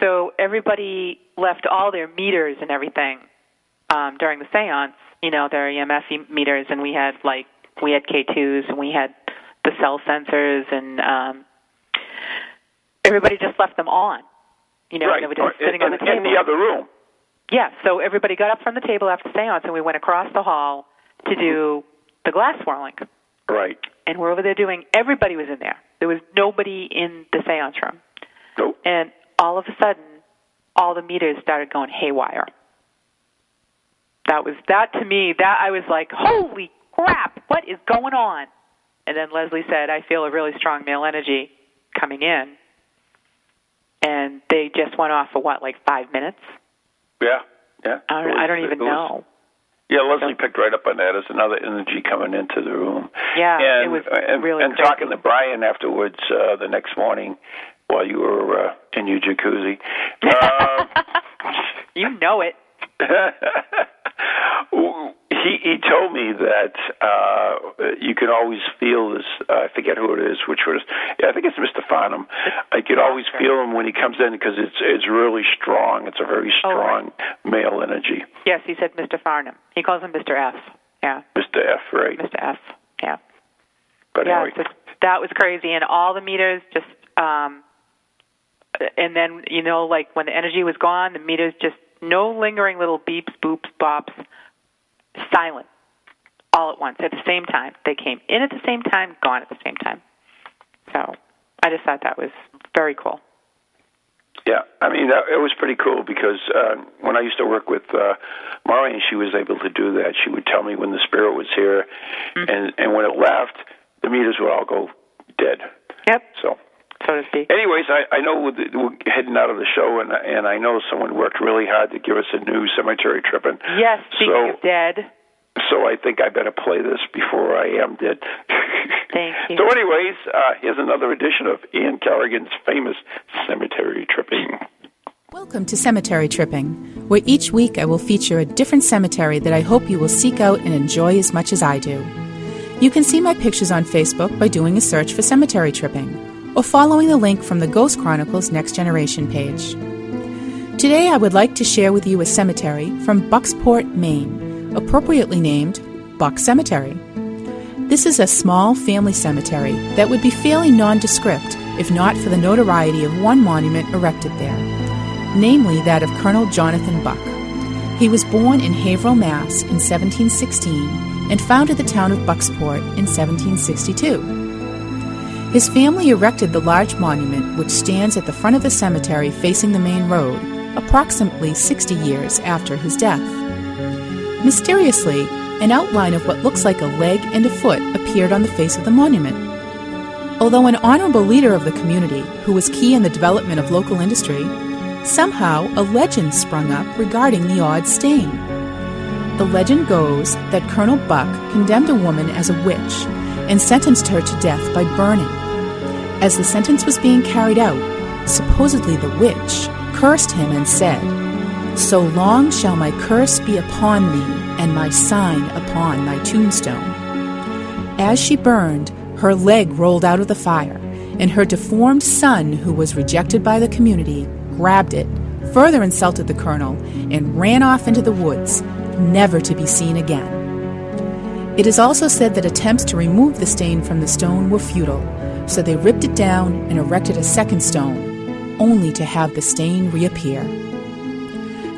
S2: so everybody left all their meters and everything um during the séance. You know, their EMF meters, and we had like we had K2s and we had the cell sensors, and um everybody just left them on. You know,
S1: right.
S2: and they were just sitting
S1: in,
S2: on the table.
S1: in the other room.
S2: Yeah, so everybody got up from the table after the séance, and we went across the hall to do the glass swirling.
S1: Right.
S2: And we're over there doing. Everybody was in there. There was nobody in the séance room.
S1: Nope.
S2: And all of a sudden, all the meters started going haywire. That was that to me. That I was like, "Holy crap! What is going on?" And then Leslie said, "I feel a really strong male energy coming in." And they just went off for what, like five minutes?
S1: Yeah. Yeah.
S2: I don't,
S1: was-
S2: I don't even
S1: was-
S2: know.
S1: Yeah, Leslie picked right up on that as another energy coming into the room.
S2: Yeah,
S1: and,
S2: it was
S1: and,
S2: really
S1: and
S2: crazy.
S1: talking to Brian afterwards uh, the next morning while you were uh, in your jacuzzi. Um,
S2: you know it.
S1: he he told me that uh you can always feel this uh, I forget who it is which was yeah, I think it's Mr. Farnham I could always
S2: Doctor.
S1: feel him when he comes in because it's it's really strong it's a very
S2: Oh,
S1: strong male energy
S2: Yes, he said Mr. Farnham. He calls him Mr. F. Yeah,
S1: Mr. F right
S2: Mr. F. Yeah.
S1: but
S2: yeah,
S1: anyway
S2: so that was crazy, and all the meters just, um, and then you know, like when the energy was gone, the meters just no lingering little beeps, boops, bops, silent, all at once at the same time. They came in at the same time, gone at the same time. So I just thought that was very cool.
S1: Yeah, I mean that, it was pretty cool because uh, when I used to work with uh, Maureen, she was able to do that. She would tell me when the spirit was here,
S2: Mm-hmm.
S1: and and when it left, the meters would all go dead.
S2: Yep,
S1: So,
S2: so to speak.
S1: anyways, I I know we're, we're heading out of the show, and and I know someone worked really hard to give us a new cemetery trip, and
S2: Yes, speaking
S1: so
S2: of dead,
S1: so I think I better play this before I am dead.
S2: Thank you.
S1: So, anyways, uh, here's another edition of Ann Carrigan's famous cemetery tripping.
S6: Welcome to Cemetery Tripping, where each week I will feature a different cemetery that I hope you will seek out and enjoy as much as I do. You can see my pictures on Facebook by doing a search for Cemetery Tripping or following the link from the Ghost Chronicles Next Generation page. Today I would like to share with you a cemetery from Bucksport, Maine, appropriately named Buck Cemetery. This is a small family cemetery that would be fairly nondescript if not for the notoriety of one monument erected there, namely that of Colonel Jonathan Buck. He was born in Haverhill, Mass. in 1716 and founded the town of Bucksport in 1762. His family erected the large monument which stands at the front of the cemetery facing the main road, approximately 60 years after his death. Mysteriously, an outline of what looks like a leg and a foot appeared on the face of the monument. Although an honorable leader of the community who was key in the development of local industry, somehow a legend sprung up regarding the odd stain. The legend goes that Colonel Buck condemned a woman as a witch and sentenced her to death by burning. As the sentence was being carried out, supposedly the witch cursed him and said, So long shall my curse be upon thee, and my sign upon thy tombstone. As she burned, her leg rolled out of the fire, and her deformed son, who was rejected by the community, grabbed it, further insulted the colonel, and ran off into the woods, never to be seen again. It is also said that attempts to remove the stain from the stone were futile, so they ripped it down and erected a second stone, only to have the stain reappear.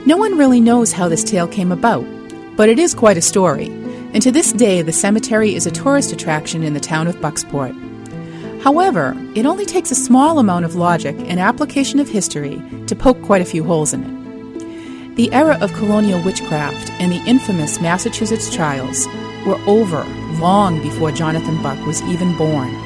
S6: No one really knows how this tale came about, but it is quite a story, and to this day the cemetery is a tourist attraction in the town of Bucksport. However, it only takes a small amount of logic and application of history to poke quite a few holes in it. The era of colonial witchcraft and the infamous Massachusetts trials were over long before Jonathan Buck was even born.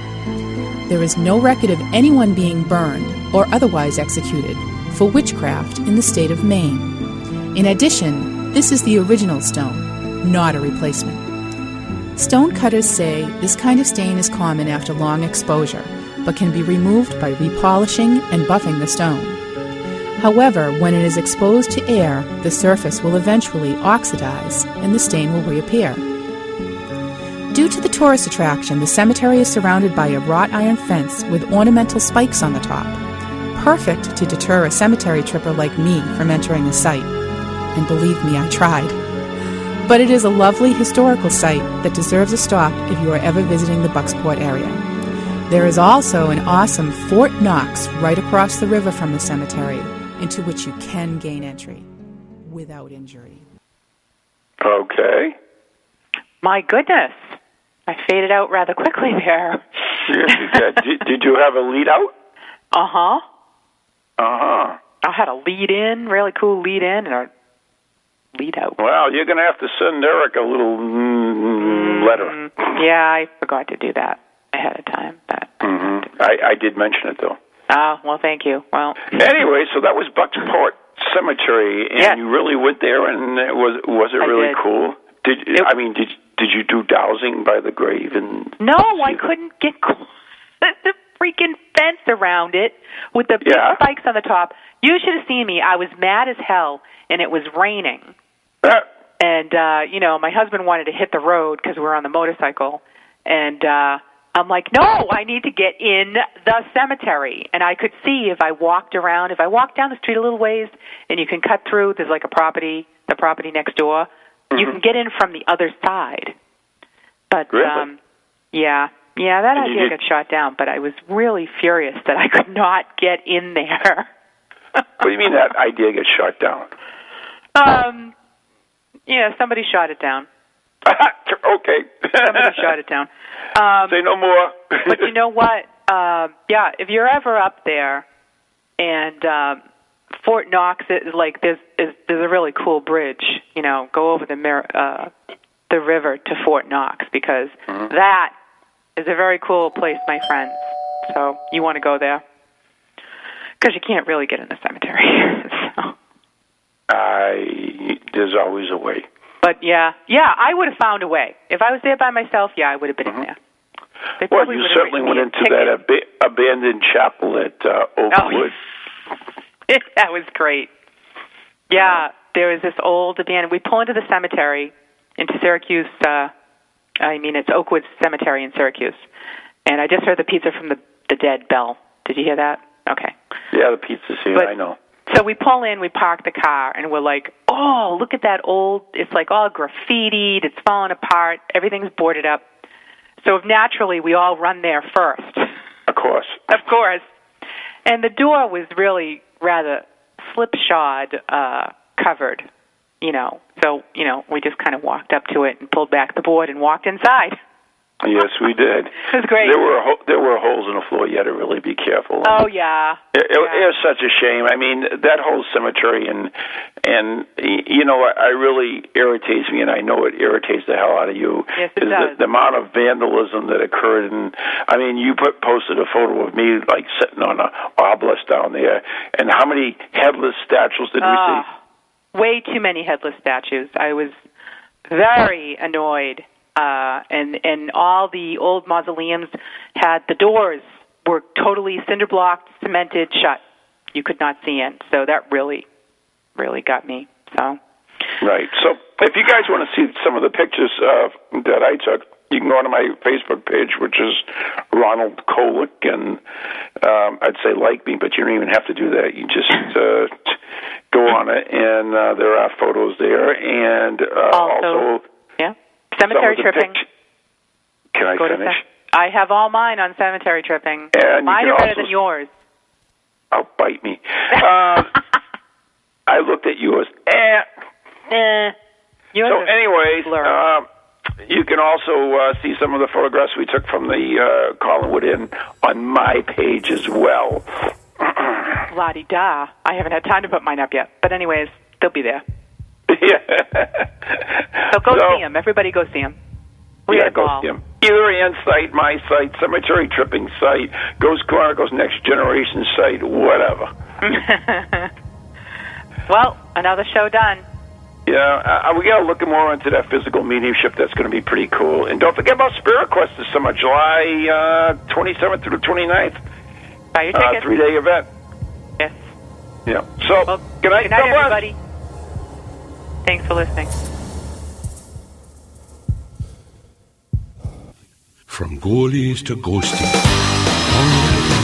S6: There is no record of anyone being burned or otherwise executed for witchcraft in the state of Maine. In addition, this is the original stone, not a replacement. Stone cutters say this kind of stain is common after long exposure, but can be removed by repolishing and buffing the stone. However, when it is exposed to air, the surface will eventually oxidize and the stain will reappear. Due to the tourist attraction, the cemetery is surrounded by a wrought iron fence with ornamental spikes on the top, perfect to deter a cemetery tripper like me from entering the site. And believe me, I tried. But it is a lovely historical site that deserves a stop if you are ever visiting the Bucksport area. There is also an awesome Fort Knox right across the river from the cemetery, into which you can gain entry without injury.
S1: Okay.
S2: My goodness. I faded out rather quickly there.
S1: Yes, you did. did. Did you have a lead out?
S2: Uh huh.
S1: Uh huh.
S2: I had a lead in, really cool lead in, and a lead out.
S1: Well, you're going to have to send Eric a little mm, letter.
S2: Yeah, I forgot to do that ahead of time. But
S1: hmm I, I did mention it though.
S2: oh, well, thank you. Well,
S1: Anyway, so that was Bucksport Cemetery, and
S2: Yes.
S1: you really went there, and it was was it
S2: I
S1: really
S2: did.
S1: cool? Did
S2: It-
S1: I mean did did you do dowsing by the grave and?
S2: no, I couldn't get the freaking fence around it with the big
S1: Yeah.
S2: spikes on the top. You should have seen me. I was mad as hell, and it was raining.
S1: Uh,
S2: and uh you know my husband wanted to hit the road because we were on the motorcycle and uh i'm like no i need to get in the cemetery and i could see if i walked around if i walked down the street a little ways and you can cut through there's like a property the property next door you can get in from the other side but
S1: Really?
S2: um yeah yeah that
S1: And
S2: idea
S1: did-
S2: got shot down but i was really furious that i could not get in there
S1: what do you mean that idea gets shot down?
S2: um yeah somebody shot it down
S1: okay.
S2: somebody shot it down um
S1: Say no more.
S2: but you know what? Uh, yeah, if you're ever up there, and um, Fort Knox is like there's is, there's a really cool bridge. You know, go over the mir- uh, the river to Fort Knox because
S1: Mm-hmm.
S2: that is a very cool place, my friends. So you want to go there because you can't really get in the cemetery. so.
S1: I there's always a way.
S2: But yeah, yeah, I would have found a way if I was there by myself. Yeah, I would have been in there. They
S1: Well, you certainly went into
S2: have
S1: that ab- abandoned chapel at uh, Oakwood.
S2: picked- that was great. Yeah, there was this old abandoned. We pull into the cemetery into Syracuse. Uh, I mean, it's Oakwood Cemetery in Syracuse, and I just heard the pizza from the the dead bell. Did you hear that? Okay.
S1: Yeah, the pizza's here.
S2: But-
S1: I know.
S2: So we pull in, we park the car, and we're like, "Oh, look at that old! It's like all graffitied. It's falling apart. Everything's boarded up." So naturally, we all run there first.
S1: Of course.
S2: of course. And the door was really rather slipshod uh, covered, you know. So you know, we just kind of walked up to it and pulled back the board and walked inside.
S1: Yes, we did.
S2: It was great.
S1: There were ho- there were holes in the floor. You had to really be careful.
S2: Oh yeah.
S1: It, it,
S2: Yeah.
S1: it was such a shame. I mean, that whole cemetery and and you know, I, I really irritates me, and I know it irritates the hell out of you.
S2: Yes, it
S1: is
S2: does.
S1: The, the amount of vandalism that occurred, and I mean, you put posted a photo of me like sitting on a obelisk down there, and how many headless statues did we see?
S2: Ah, way too many headless statues. I was very annoyed. Uh, and and all the old mausoleums had the doors were totally cinder blocked, cemented shut. You could not see in. So that really, really got me. So
S1: Right. So if you guys want to see some of the pictures uh, that I took, you can go onto my Facebook page, which is Ronald Kolek, and um, I'd say like me, but you don't even have to do that. You just uh, go on it, and uh, there are photos there, and uh,
S2: Also,
S1: also
S2: cemetery tripping.
S1: pict- Can I
S2: Go
S1: finish?
S2: I have all mine on cemetery tripping.
S1: And
S2: mine are better than yours.
S1: Oh, bite me. Um, I looked at yours. Eh,
S2: Eh, yours
S1: So, anyways, uh, you can also uh, see some of the photographs we took from the uh, Collinwood Inn on my page as well.
S2: La di da. I haven't had time to put mine up yet. But anyways, they'll be there.
S1: Yeah.
S2: So go
S1: So,
S2: see him. Everybody go see him. We
S1: yeah, go
S2: ball.
S1: see 'em. Either my site, Cemetery Tripping site, Ghost Chronicles Next Generation site, whatever.
S2: well, another show done.
S1: Yeah, uh, we got to look more into that physical mediumship. That's going to be pretty cool. And don't forget about Spirit Quest this summer, July uh, 27th through the 29th.
S2: Buy your
S1: Uh, three day event.
S2: Yes.
S1: Yeah. So,
S2: Well,
S1: good night,
S2: Good night, everybody. Thanks for listening.
S7: From ghoulies to ghosties.